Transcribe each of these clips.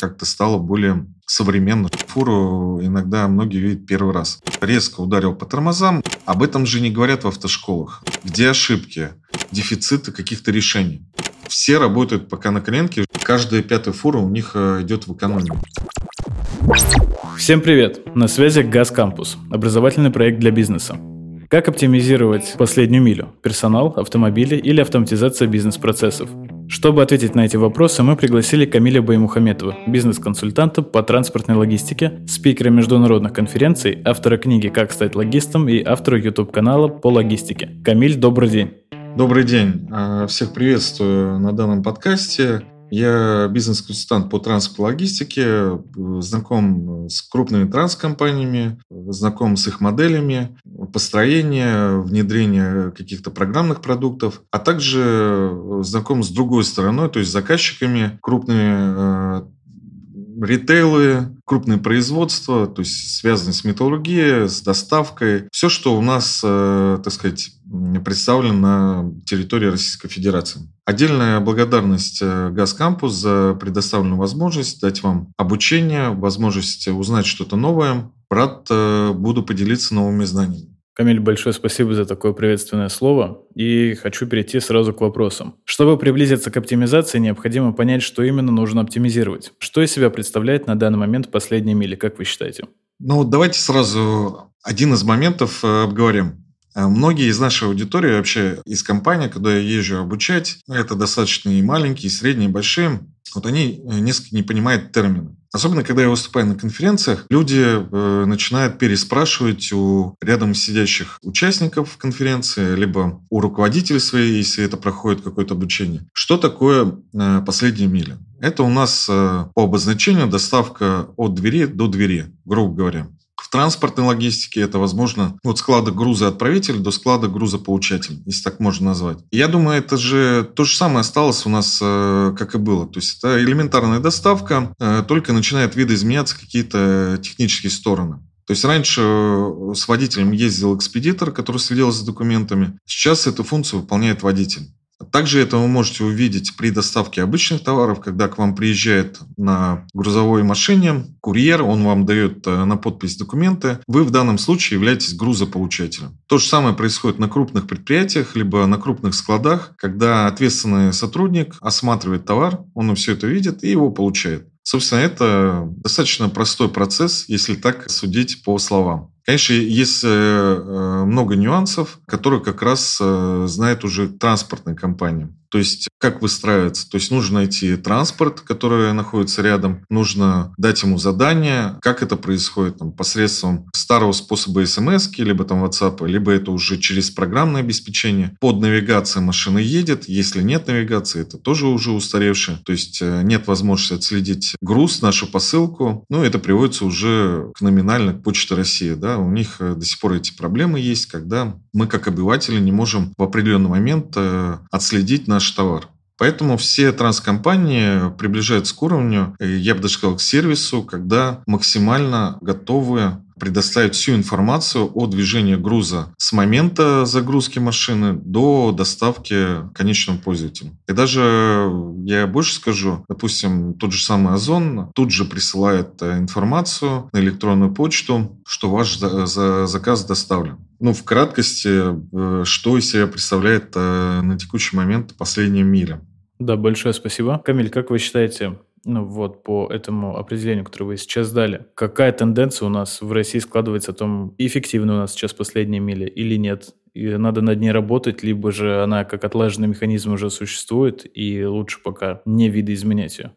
как-то стало более современно. Фуру иногда многие видят первый раз. Резко ударил по тормозам. Об этом же не говорят в автошколах. Где ошибки, дефициты каких-то решений. Все работают пока на коленке. Каждая пятая фура у них э, идет в экономику. Всем привет! На связи Газ Кампус, образовательный проект для бизнеса. Как оптимизировать последнюю милю? Персонал, автомобили или автоматизация бизнес-процессов? Чтобы ответить на эти вопросы, мы пригласили Камиля Баймухаметова, бизнес-консультанта по транспортной логистике, спикера международных конференций, автора книги «Как стать логистом» и автора YouTube-канала по логистике. Камиль, добрый день. Добрый день. А, всех приветствую на данном подкасте. Я бизнес-консультант по транспорт-логистике, знаком с крупными транскомпаниями, знаком с их моделями, построения, внедрения каких-то программных продуктов, а также знаком с другой стороной, то есть заказчиками, крупными э, ритейлы, крупные производства, то есть связанные с металлургией, с доставкой. Все, что у нас, э, так сказать, представлено на территории Российской Федерации. Отдельная благодарность э, Газкампус за предоставленную возможность дать вам обучение, возможность узнать что-то новое. Рад э, буду поделиться новыми знаниями. Камиль, большое спасибо за такое приветственное слово. И хочу перейти сразу к вопросам. Чтобы приблизиться к оптимизации, необходимо понять, что именно нужно оптимизировать. Что из себя представляет на данный момент последняя мили, как вы считаете? Ну, давайте сразу один из моментов э, обговорим. Э, многие из нашей аудитории, вообще из компании, когда я езжу обучать, это достаточно и маленькие, и средние, и большие, вот они э, несколько не понимают термины. Особенно, когда я выступаю на конференциях, люди э, начинают переспрашивать у рядом сидящих участников конференции, либо у руководителей своей, если это проходит какое-то обучение, что такое э, последняя миля. Это у нас э, по обозначению доставка от двери до двери, грубо говоря. Транспортной логистике это, возможно, от склада груза отправителя до склада груза получателя, если так можно назвать. Я думаю, это же то же самое осталось у нас, э, как и было. То есть это элементарная доставка, э, только начинает видоизменяться какие-то технические стороны. То есть раньше э, с водителем ездил экспедитор, который следил за документами. Сейчас эту функцию выполняет водитель. Также это вы можете увидеть при доставке обычных товаров, когда к вам приезжает на грузовой машине курьер, он вам дает э, на подпись документы. Вы в данном случае являетесь грузополучателем. То же самое происходит на крупных предприятиях, либо на крупных складах, когда ответственный сотрудник осматривает товар, он все это видит и его получает. Собственно, это достаточно простой процесс, если так судить по словам. Конечно, есть э, э, много нюансов, которые как раз э, знает уже транспортная компания. То есть как выстраиваться? То есть нужно найти транспорт, который находится рядом, нужно дать ему задание, как это происходит там, посредством старого способа смс, либо там WhatsApp, либо это уже через программное обеспечение. Под навигацией машина едет, если нет навигации, это тоже уже устаревшее. То есть нет возможности отследить груз, нашу посылку. Ну, это приводится уже к номинально к Почте России, да, у них э, до сих пор эти проблемы есть, когда мы, как обыватели, не можем в определенный момент э, отследить наш товар. Поэтому все транскомпании приближаются к уровню, э, я бы даже сказал, к сервису, когда максимально готовы предоставить всю информацию о движении груза с момента загрузки машины до доставки конечному пользователю. И даже, я больше скажу, допустим, тот же самый Озон тут же присылает э, информацию на электронную почту, что ваш заказ доставлен. Ну, в краткости, э, что из себя представляет э, на текущий момент последняя миля. Да, большое спасибо. Камиль, как вы считаете, ну вот по этому определению, которое вы сейчас дали, какая тенденция у нас в России складывается о том, эффективна у нас сейчас последняя миля или нет? И надо над ней работать, либо же она как отлаженный механизм уже существует, и лучше пока не видоизменять ее?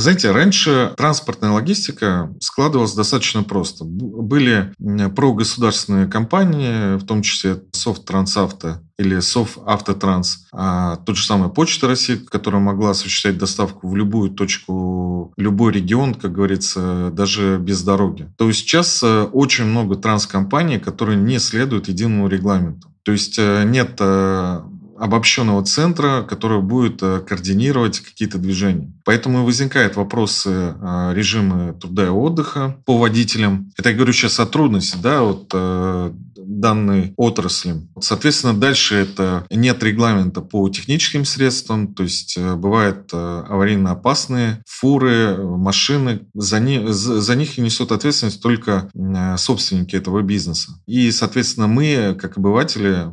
Знаете, раньше транспортная логистика складывалась достаточно просто. Были прогосударственные компании, в том числе Софттрансавто или Софтавтотранс, а тот же самый Почта России, которая могла осуществлять доставку в любую точку, любой регион, как говорится, даже без дороги. То есть сейчас э, очень много транскомпаний, которые не следуют единому регламенту. То есть э, нет э, обобщенного центра, который будет э, координировать какие-то движения. Поэтому и возникают вопросы э, режима труда и отдыха по водителям. Это я говорю сейчас о трудности, да, вот э, данной отрасли. Соответственно, дальше это нет регламента по техническим средствам, то есть бывают аварийно опасные фуры, машины, за, не, за них несут ответственность только собственники этого бизнеса. И, соответственно, мы, как обыватели,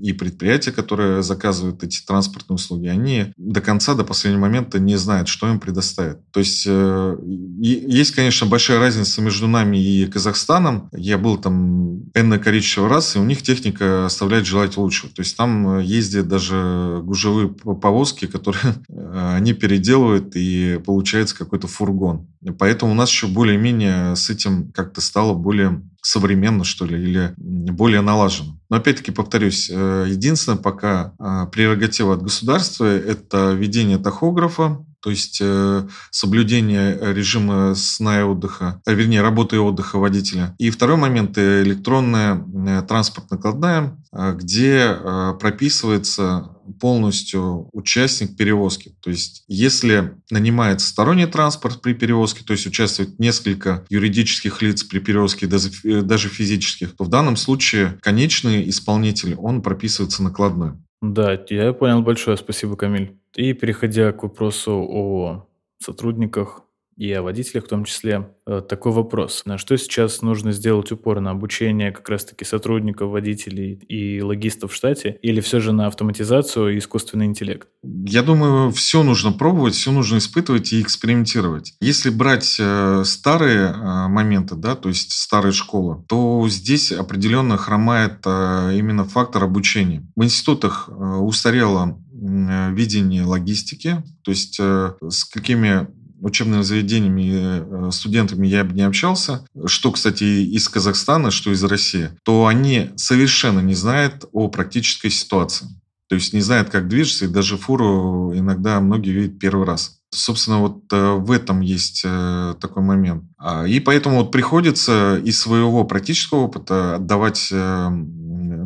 и предприятия, которые заказывают эти транспортные услуги, они до конца, до последнего момента не знают, что им предоставят. То есть э, есть, конечно, большая разница между нами и Казахстаном. Я был там энное количество раз, и у них техника оставляет желать лучшего. То есть там ездят даже гужевые повозки, которые э, они переделывают, и получается какой-то фургон. Поэтому у нас еще более-менее с этим как-то стало более современно, что ли, или более налажено. Но опять-таки повторюсь, э, единственное пока э, прерогатива от государства – это введение тахографа, то есть э, соблюдение режима сна и отдыха, а, вернее, работы и отдыха водителя. И второй момент – электронная транспорт-накладная, где прописывается полностью участник перевозки. То есть, если нанимается сторонний транспорт при перевозке, то есть участвует несколько юридических лиц при перевозке, даже физических, то в данном случае конечный исполнитель, он прописывается накладной. Да, я понял. Большое спасибо, Камиль. И переходя к вопросу о сотрудниках и о водителях в том числе. Э, такой вопрос. На что сейчас нужно сделать упор? На обучение как раз-таки сотрудников, водителей и логистов в штате? Или все же на автоматизацию и искусственный интеллект? Я думаю, все нужно пробовать, все нужно испытывать и экспериментировать. Если брать э, старые э, моменты, да, то есть старые школы, то здесь определенно хромает именно фактор обучения. В институтах устарело видение логистики, то есть с какими учебными заведениями, э, студентами я бы не общался, что, кстати, из Казахстана, что из России, то они совершенно не знают о практической ситуации. То есть не знают, как движется, и даже фуру иногда многие видят первый раз. Собственно, вот э, в этом есть э, такой момент. А, и поэтому вот приходится из своего практического опыта отдавать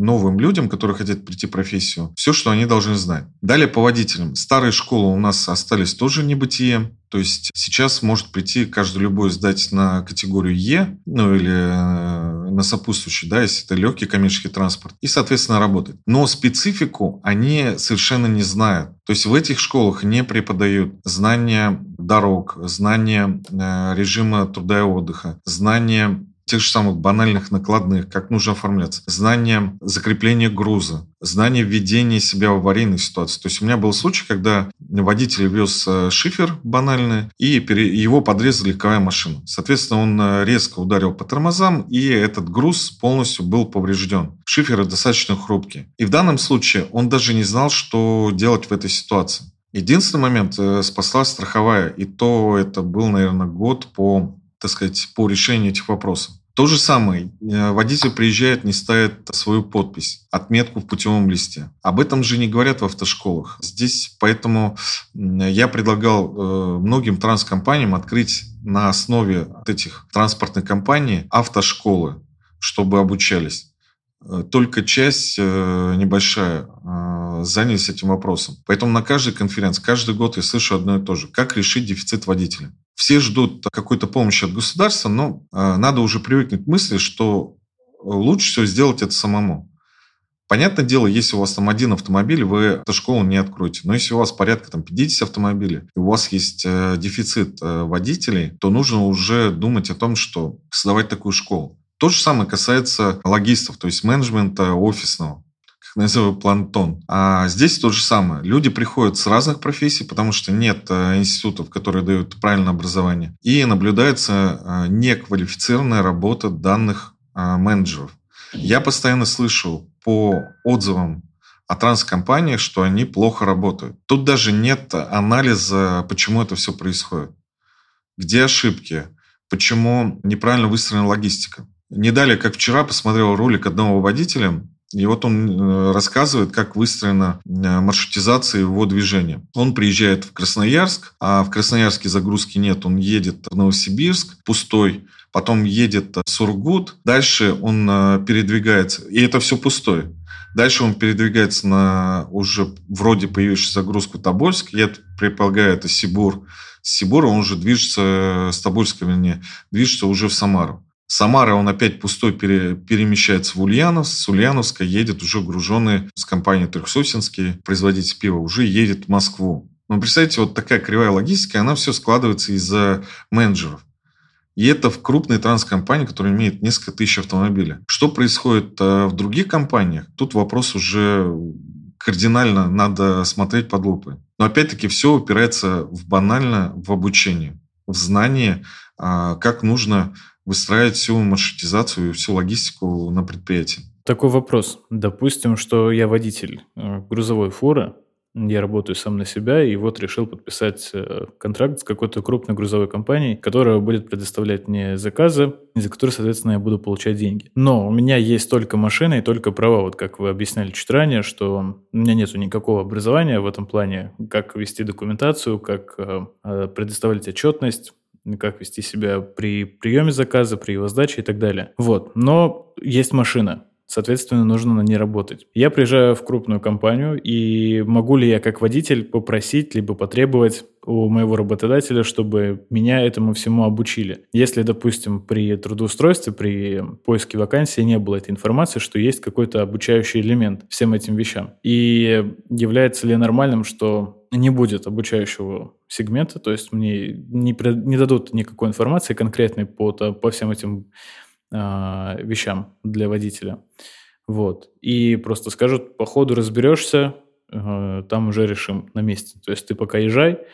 новым людям, которые хотят прийти в профессию, все, что они должны знать. Далее по водителям. Старые школы у нас остались тоже небытие. То есть сейчас может прийти каждый любой сдать на категорию Е, ну или э, на сопутствующий, да, если это легкий коммерческий транспорт, и, соответственно, работать. Но специфику они совершенно не знают. То есть в этих школах не преподают знания дорог, знания э, режима труда и отдыха, знания тех же самых банальных накладных, как нужно оформляться, знание закрепления груза, знание введения себя в аварийные ситуации. То есть у меня был случай, когда водитель вез э, шифер банальный, и его подрезали легковая машина. Соответственно, он э, резко ударил по тормозам, и этот груз полностью был поврежден. Шиферы достаточно хрупкие. И в данном случае он даже не знал, что делать в этой ситуации. Единственный момент э, спасла страховая, и то это был, наверное, год по так сказать, по решению этих вопросов. То же самое. Э, водитель приезжает, не ставит свою подпись, отметку в путевом листе. Об этом же не говорят в автошколах. Здесь поэтому я предлагал э, многим транскомпаниям открыть на основе этих транспортных компаний автошколы, чтобы обучались. Э, только часть небольшая занялись этим вопросом. Поэтому на каждой конференции, каждый год я слышу одно и то же. Как решить дефицит водителя? Все ждут какой-то помощи от государства, но э, надо уже привыкнуть к мысли, что лучше всего сделать это самому. Понятное дело, если у вас там один автомобиль, вы эту школу не откроете. Но если у вас порядка там 50 автомобилей, и у вас есть э, дефицит э, водителей, то нужно уже думать о том, что создавать такую школу. То же самое касается логистов, то есть менеджмента офисного называю, планктон. А здесь то же самое. Люди приходят с разных профессий, потому что нет э, институтов, которые дают правильное образование. И наблюдается э, неквалифицированная работа данных э, менеджеров. Я постоянно слышу по отзывам о транскомпаниях, что они плохо работают. Тут даже нет анализа, почему это все происходит. Где ошибки? Почему неправильно выстроена логистика? Не далее, как вчера, посмотрел ролик одного водителя, и вот он э, рассказывает, как выстроена э, маршрутизация его движения. Он приезжает в Красноярск, а в Красноярске загрузки нет. Он едет в Новосибирск, пустой, потом едет в Сургут, дальше он э, передвигается, и это все пустое. Дальше он передвигается на уже вроде появившуюся загрузку Тобольск, я предполагаю, это Сибур. С Сибура он уже движется, с Тобольска, вернее, движется уже в Самару. Самара он опять пустой пере, перемещается в Ульяновск. С Ульяновска едет уже груженный с компанией Трехсосинский, производитель пива, уже едет в Москву. Ну, представьте, вот такая кривая логистика, она все складывается из-за менеджеров. И это в крупной транскомпании, которая имеет несколько тысяч автомобилей. Что происходит э, в других компаниях? Тут вопрос уже кардинально надо смотреть под лупой. Но опять-таки все упирается в банально в обучение, в знание, а, как нужно выстраивать всю маршрутизацию и всю логистику на предприятии. Такой вопрос. Допустим, что я водитель э, грузовой фуры, я работаю сам на себя, и вот решил подписать э, контракт с какой-то крупной грузовой компанией, которая будет предоставлять мне заказы, за которые, соответственно, я буду получать деньги. Но у меня есть только машина и только права, вот как вы объясняли чуть ранее, что у меня нет никакого образования в этом плане, как вести документацию, как э, предоставлять отчетность, как вести себя при приеме заказа, при его сдаче и так далее. Вот. Но есть машина соответственно, нужно на ней работать. Я приезжаю в крупную компанию, и могу ли я как водитель попросить, либо потребовать у моего работодателя, чтобы меня этому всему обучили. Если, допустим, при трудоустройстве, при поиске вакансии не было этой информации, что есть какой-то обучающий элемент всем этим вещам. И является ли нормальным, что не будет обучающего сегмента, то есть мне не, не дадут никакой информации конкретной по, по всем этим э, вещам для водителя. Вот. И просто скажут, по ходу разберешься, э, там уже решим на месте. То есть ты пока езжай,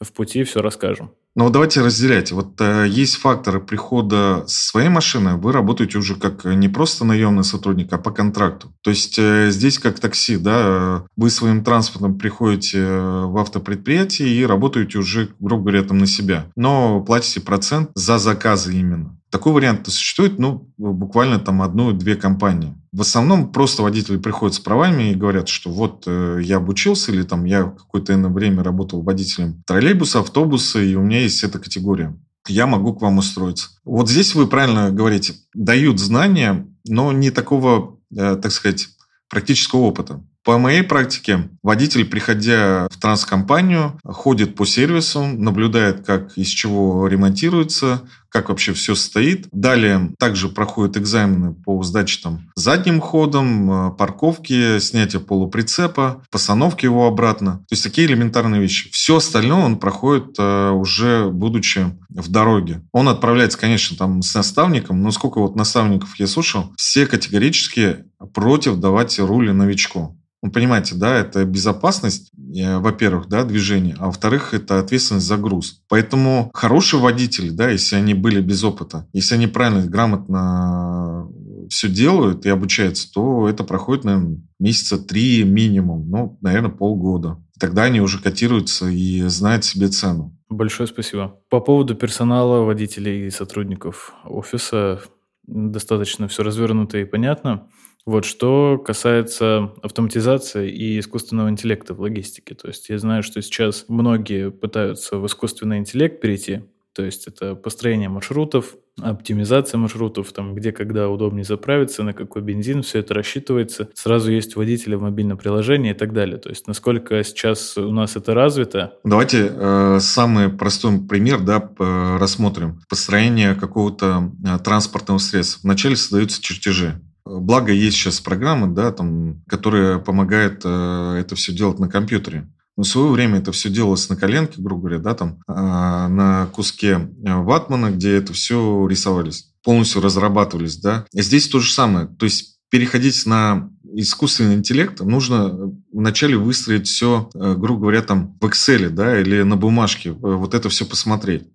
в пути все расскажем. Ну, давайте разделять. Вот э, есть факторы прихода своей машины, вы работаете уже как не просто наемный сотрудник, а по контракту. То есть э, здесь как такси, да, вы своим транспортом приходите э, в автопредприятие и работаете уже, грубо говоря, там на себя. Но платите процент за заказы именно. Такой вариант существует, ну, буквально там одну-две компании. В основном просто водители приходят с правами и говорят, что вот э, я обучился или там я какое-то время работал водителем троллейбуса, автобуса, и у меня есть эта категория. Я могу к вам устроиться. Вот здесь вы правильно говорите, дают знания, но не такого, э, так сказать, практического опыта. По моей практике, водитель, приходя в транскомпанию, ходит по сервису, наблюдает, как из чего ремонтируется, как вообще все стоит. Далее также проходят экзамены по сдаче там задним ходом, э, парковки, снятие полуприцепа, постановки его обратно. То есть такие элементарные вещи. Все остальное он проходит э, уже будучи в дороге. Он отправляется, конечно, там с наставником, но сколько вот наставников я слушал, все категорически против давать рули новичку. Ну, понимаете, да, это безопасность, э, во-первых, да, движения, а во-вторых, это ответственность за груз. Поэтому хорошие водители, да, если они были без опыта, если они правильно, грамотно все делают и обучаются, то это проходит, наверное, месяца три минимум, ну, наверное, полгода. Тогда они уже котируются и знают себе цену. Большое спасибо. По поводу персонала, водителей и сотрудников офиса достаточно все развернуто и понятно. Вот что касается автоматизации и искусственного интеллекта в логистике. То есть я знаю, что сейчас многие пытаются в искусственный интеллект перейти. То есть это построение маршрутов, оптимизация маршрутов, там, где когда удобнее заправиться, на какой бензин, все это рассчитывается. Сразу есть водители в мобильном приложении и так далее. То есть насколько сейчас у нас это развито? Давайте э, самый простой пример да, рассмотрим. Построение какого-то э, транспортного средства. Вначале создаются чертежи. Благо есть сейчас программы, да, там, которые помогают э, это все делать на компьютере. Но в свое время это все делалось на коленке, грубо говоря, да, там, э, на куске э, ватмана, где это все рисовались, полностью разрабатывались, да. И здесь то же самое. То есть переходить на искусственный интеллект, нужно вначале выстроить все, э, грубо говоря, там в Excel, да, или на бумажке, э, вот это все посмотреть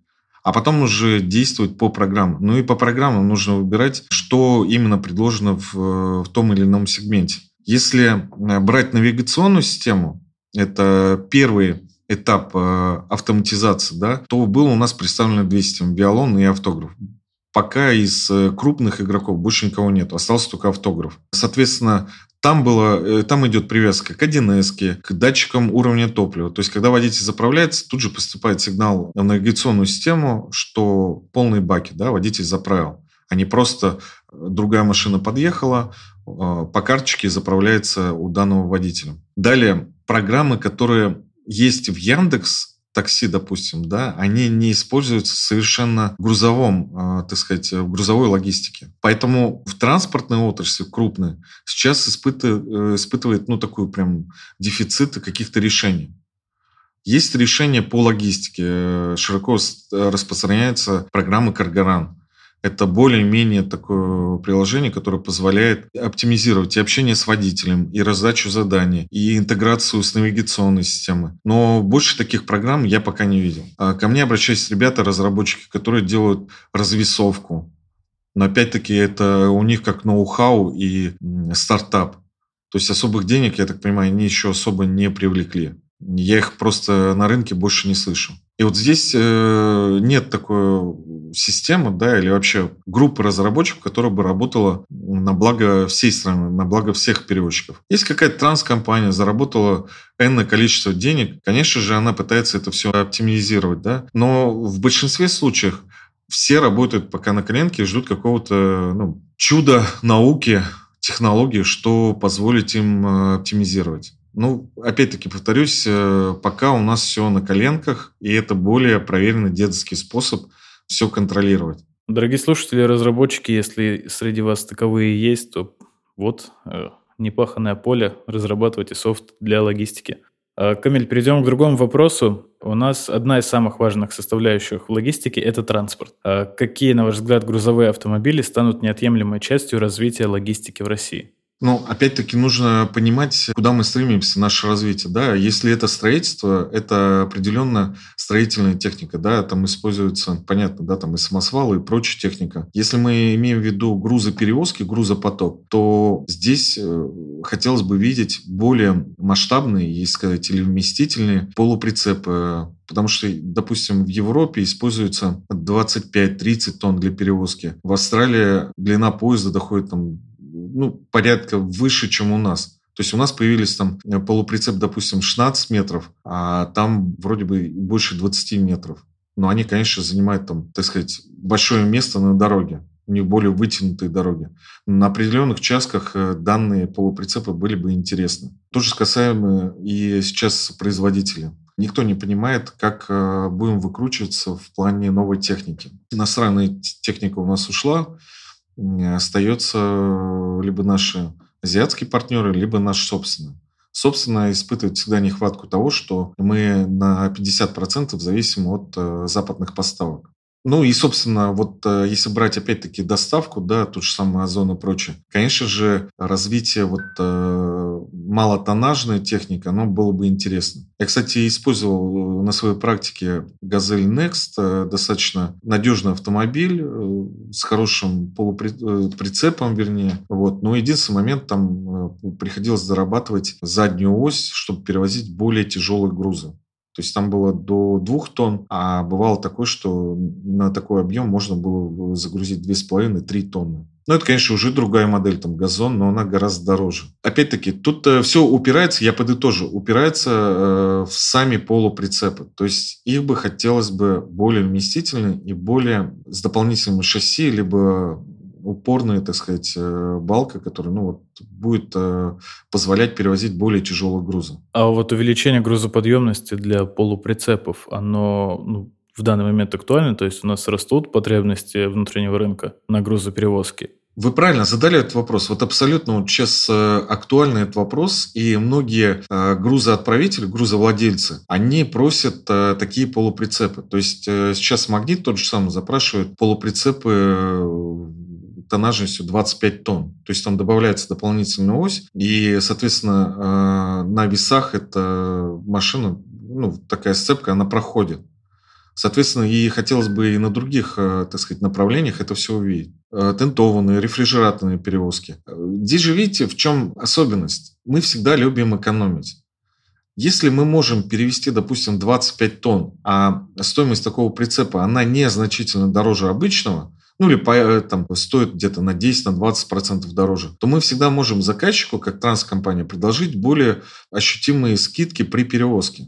а потом уже действовать по программам. Ну и по программам нужно выбирать, что именно предложено в, в том или ином сегменте. Если э, брать навигационную систему, это первый этап э, автоматизации, да, то было у нас представлено две системы, и автограф. Пока из э, крупных игроков больше никого нет, остался только автограф. Соответственно, там, было, э, там идет привязка к 1С, к датчикам уровня топлива. То есть, когда водитель заправляется, тут же поступает сигнал на навигационную систему, что полные баки, да, водитель заправил. А не просто э, другая машина подъехала, по карточке заправляется у данного водителя. Далее, программы, которые есть в Яндекс такси, допустим, да, они не используются совершенно в грузовом, э, так сказать, в грузовой логистике. Поэтому в транспортной отрасли крупной сейчас испытывает, э, испытывает ну, такую прям дефицит каких-то решений. Есть решения по логистике. Широко распространяется программа Каргаран. Это более-менее такое приложение, которое позволяет оптимизировать и общение с водителем, и раздачу заданий, и интеграцию с навигационной системой. Но больше таких программ я пока не видел. А ко мне обращаются ребята, разработчики, которые делают развесовку. Но опять-таки это у них как ноу-хау и стартап. То есть особых денег, я так понимаю, они еще особо не привлекли. Я их просто на рынке больше не слышу. И вот здесь э, нет такой системы, да, или вообще группы разработчиков, которая бы работала на благо всей страны, на благо всех переводчиков. Есть какая-то транскомпания, заработала энное количество денег, конечно же, она пытается это все оптимизировать, да, но в большинстве случаев все работают пока на коленке и ждут какого-то ну, чуда науки, технологии, что позволит им э, оптимизировать. Ну, опять-таки, повторюсь, э, пока у нас все на коленках, и это более проверенный детский способ все контролировать. Дорогие слушатели, разработчики, если среди вас таковые есть, то вот э, непаханное поле, разрабатывайте софт для логистики. А, Камиль, перейдем к другому вопросу. У нас одна из самых важных составляющих в логистике – это транспорт. А какие, на ваш взгляд, грузовые автомобили станут неотъемлемой частью развития логистики в России? Ну, опять-таки нужно понимать, куда мы стремимся, наше развитие. Да? Если это строительство, это определенно строительная техника. Да? Там используется, понятно, да, там и самосвалы, и прочая техника. Если мы имеем в виду грузоперевозки, грузопоток, то здесь э, хотелось бы видеть более масштабные, если сказать, или вместительные полуприцепы, Потому что, допустим, в Европе используется 25-30 тонн для перевозки. В Австралии длина поезда доходит там ну, порядка выше, чем у нас. То есть у нас появились там э, полуприцеп, допустим, 16 метров, а там вроде бы больше 20 метров. Но они, конечно, занимают там, так сказать, большое место на дороге. У них более вытянутые дороги. На определенных участках э, данные полуприцепы были бы интересны. То же касаемо и сейчас производителя. Никто не понимает, как э, будем выкручиваться в плане новой техники. Иностранная техника у нас ушла, остается либо наши азиатские партнеры, либо наш собственный. Собственно, испытывает всегда нехватку того, что мы на 50% зависим от э, западных поставок. Ну и, собственно, вот э, если брать опять-таки доставку, да, тот же самый Озон и прочее, конечно же, развитие вот э, малотоннажной техники, оно было бы интересно. Я, кстати, использовал э, на своей практике Газель Next, э, достаточно надежный автомобиль с хорошим полуприцепом, вернее. Вот. Но единственный момент, там приходилось зарабатывать заднюю ось, чтобы перевозить более тяжелые грузы. То есть там было до двух тонн, а бывало такое, что на такой объем можно было загрузить 2,5-3 тонны. Ну, это, конечно, уже другая модель, там, газон, но она гораздо дороже. Опять-таки, тут э, все упирается, я подытожу, упирается э, в сами полуприцепы. То есть их бы хотелось бы более вместительные и более с дополнительным шасси, либо упорная, так сказать, э, балка, которая ну, вот, будет э, позволять перевозить более тяжелые грузы. А вот увеличение грузоподъемности для полуприцепов, оно ну, в данный момент актуально? То есть у нас растут потребности внутреннего рынка на грузоперевозки? Вы правильно задали этот вопрос. Вот абсолютно вот сейчас э, актуальный этот вопрос, и многие грузоотправители, грузовладельцы, они просят такие полуприцепы. То есть сейчас Магнит тот же самый запрашивает полуприцепы тоннажностью 25 тонн. То есть там добавляется дополнительная ось, и, соответственно, э, на весах эта машина, ну, такая сцепка, она проходит. Соответственно, и хотелось бы и на других, э, так сказать, направлениях это все увидеть. Э, тентованные, рефрижераторные перевозки. Здесь же видите, в чем особенность? Мы всегда любим экономить. Если мы можем перевести, допустим, 25 тонн, а стоимость такого прицепа, она незначительно дороже обычного, ну или э, там, стоит где-то на 10-20% на дороже, то мы всегда можем заказчику, как транскомпания, предложить более ощутимые скидки при перевозке.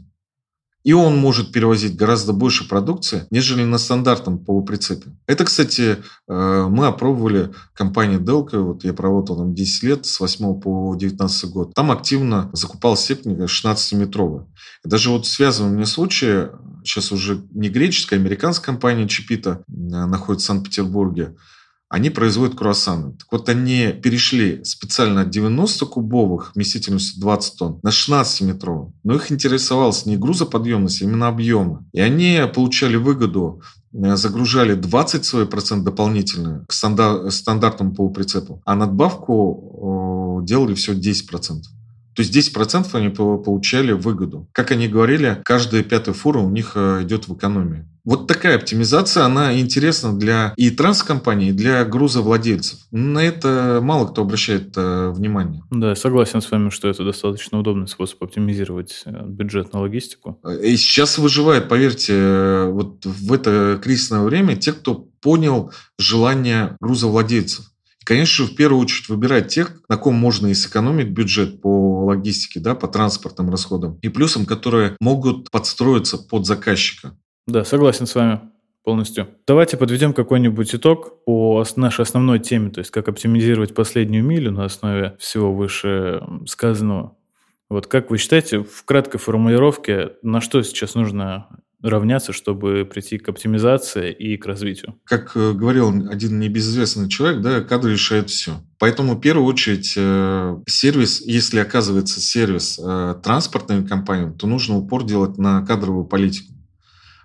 И он может перевозить гораздо больше продукции, нежели на стандартном полуприцепе. Это, кстати, э, мы опробовали компания Delco, вот я проводил там 10 лет, с 8 по 19 год. Там активно закупалась техника 16-метровая. Даже вот связывая мне случаи, сейчас уже не греческая, а американская компания Чипита находится в Санкт-Петербурге они производят круассаны. Так вот, они перешли специально от 90-кубовых вместительностью 20 тонн на 16-метровые. Но их интересовалась не грузоподъемность, а именно объемы. И они получали выгоду э, загружали 20 свой процент дополнительно к стандартному полуприцепу, а надбавку делали всего 10%. То есть 10% они получали выгоду. Как они говорили, каждая пятая фура у них э, идет в экономию. Вот такая оптимизация, она интересна для и транскомпаний, и для грузовладельцев. На это мало кто обращает э, внимание. Да, согласен с вами, что это достаточно удобный способ оптимизировать э, бюджет на логистику. И сейчас выживает, поверьте, вот в это кризисное время те, кто понял желание грузовладельцев. Конечно в первую очередь выбирать тех, на ком можно и сэкономить бюджет по логистике, да, по транспортным расходам, и плюсам, которые могут подстроиться под заказчика. Да, согласен с вами полностью. Давайте подведем какой-нибудь итог по нашей основной теме, то есть как оптимизировать последнюю милю на основе всего выше сказанного. Вот как вы считаете, в краткой формулировке, на что сейчас нужно равняться, чтобы прийти к оптимизации и к развитию? Как э, говорил один небезызвестный человек, да, кадры решают все. Поэтому в первую очередь э, сервис, если оказывается сервис э, транспортными компаниями, то нужно упор делать на кадровую политику.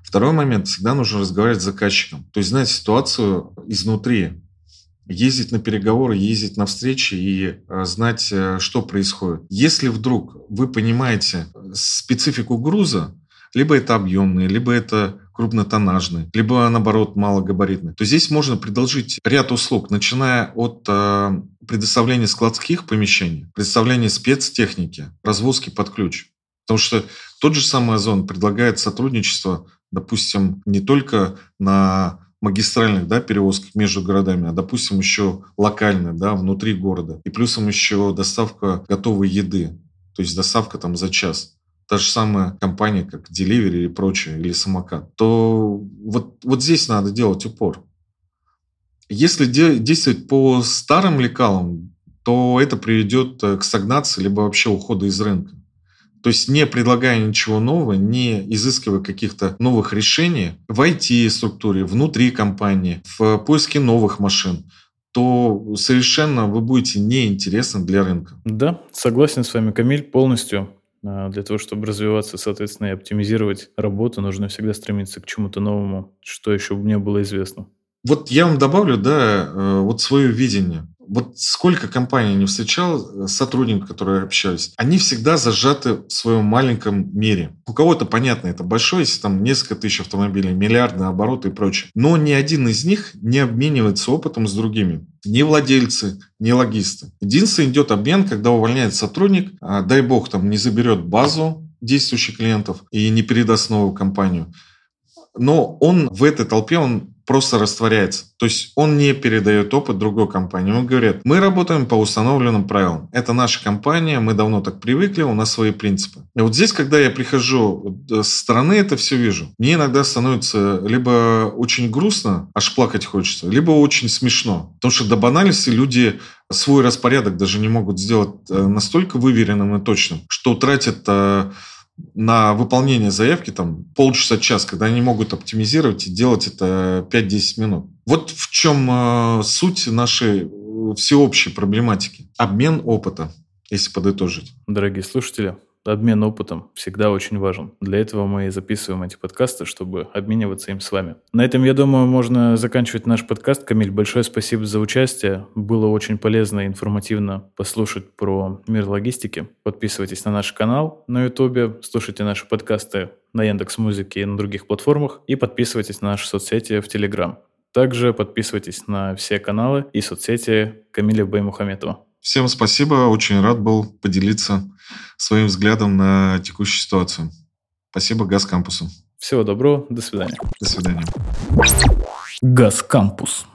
Второй момент, всегда нужно разговаривать с заказчиком. То есть знать ситуацию изнутри, ездить на переговоры, ездить на встречи и знать, что происходит. Если вдруг вы понимаете специфику груза, либо это объемные, либо это крупнотоннажные, либо, наоборот, малогабаритные, то здесь можно предложить ряд услуг, начиная от э, предоставления складских помещений, предоставления спецтехники, развозки под ключ. Потому что тот же самый Озон предлагает сотрудничество, допустим, не только на магистральных да, перевозках между городами, а, допустим, еще локальных, да, внутри города. И плюсом еще доставка готовой еды, то есть доставка там за час та же самая компания, как Delivery или прочее, или самокат, то вот, вот здесь надо делать упор. Если де- действовать по старым лекалам, то это приведет э, к стагнации, либо вообще уходу из рынка. То есть не предлагая ничего нового, не изыскивая каких-то новых решений в IT-структуре, внутри компании, в поиске новых машин, то совершенно вы будете неинтересны для рынка. Да, согласен с вами, Камиль, полностью. А, для того, чтобы развиваться, соответственно, и оптимизировать работу, нужно всегда стремиться к чему-то новому, что еще не было известно. Вот я вам добавлю, да, э, вот свое видение. Вот сколько компаний не встречал, э, сотрудников, которые общались, они всегда зажаты в своем маленьком мире. У кого-то, понятно, это большое, если там несколько тысяч автомобилей, миллиардные обороты и прочее. Но ни один из них не обменивается опытом с другими. Ни владельцы, ни логисты. Единственный идет обмен, когда увольняет сотрудник, а, дай бог, там не заберет базу действующих клиентов и не передаст новую компанию. Но он в этой толпе, он просто растворяется. То есть он не передает опыт другой компании. Он говорит, мы работаем по установленным правилам. Это наша компания, мы давно так привыкли, у нас свои принципы. И вот здесь, когда я прихожу со стороны, это все вижу. Мне иногда становится либо очень грустно, аж плакать хочется, либо очень смешно. Потому что до банальности люди свой распорядок даже не могут сделать э, настолько выверенным и точным, что тратят э, на выполнение заявки там полчаса-час, когда они могут оптимизировать и делать это 5-10 минут. Вот в чем э, суть нашей всеобщей проблематики. Обмен опыта, если подытожить. Дорогие слушатели, обмен опытом всегда очень важен. Для этого мы и записываем эти подкасты, чтобы обмениваться им с вами. На этом, я думаю, можно заканчивать наш подкаст. Камиль, большое спасибо за участие. Было очень полезно и информативно послушать про мир логистики. Подписывайтесь на наш канал на YouTube, слушайте наши подкасты на Яндекс Музыке и на других платформах и подписывайтесь на наши соцсети в Телеграм. Также подписывайтесь на все каналы и соцсети Камиля Баймухаметова. Всем спасибо, очень рад был поделиться своим взглядом на текущую ситуацию. Спасибо Газ Кампусу. Всего доброго, до свидания. До свидания. Газ Кампус.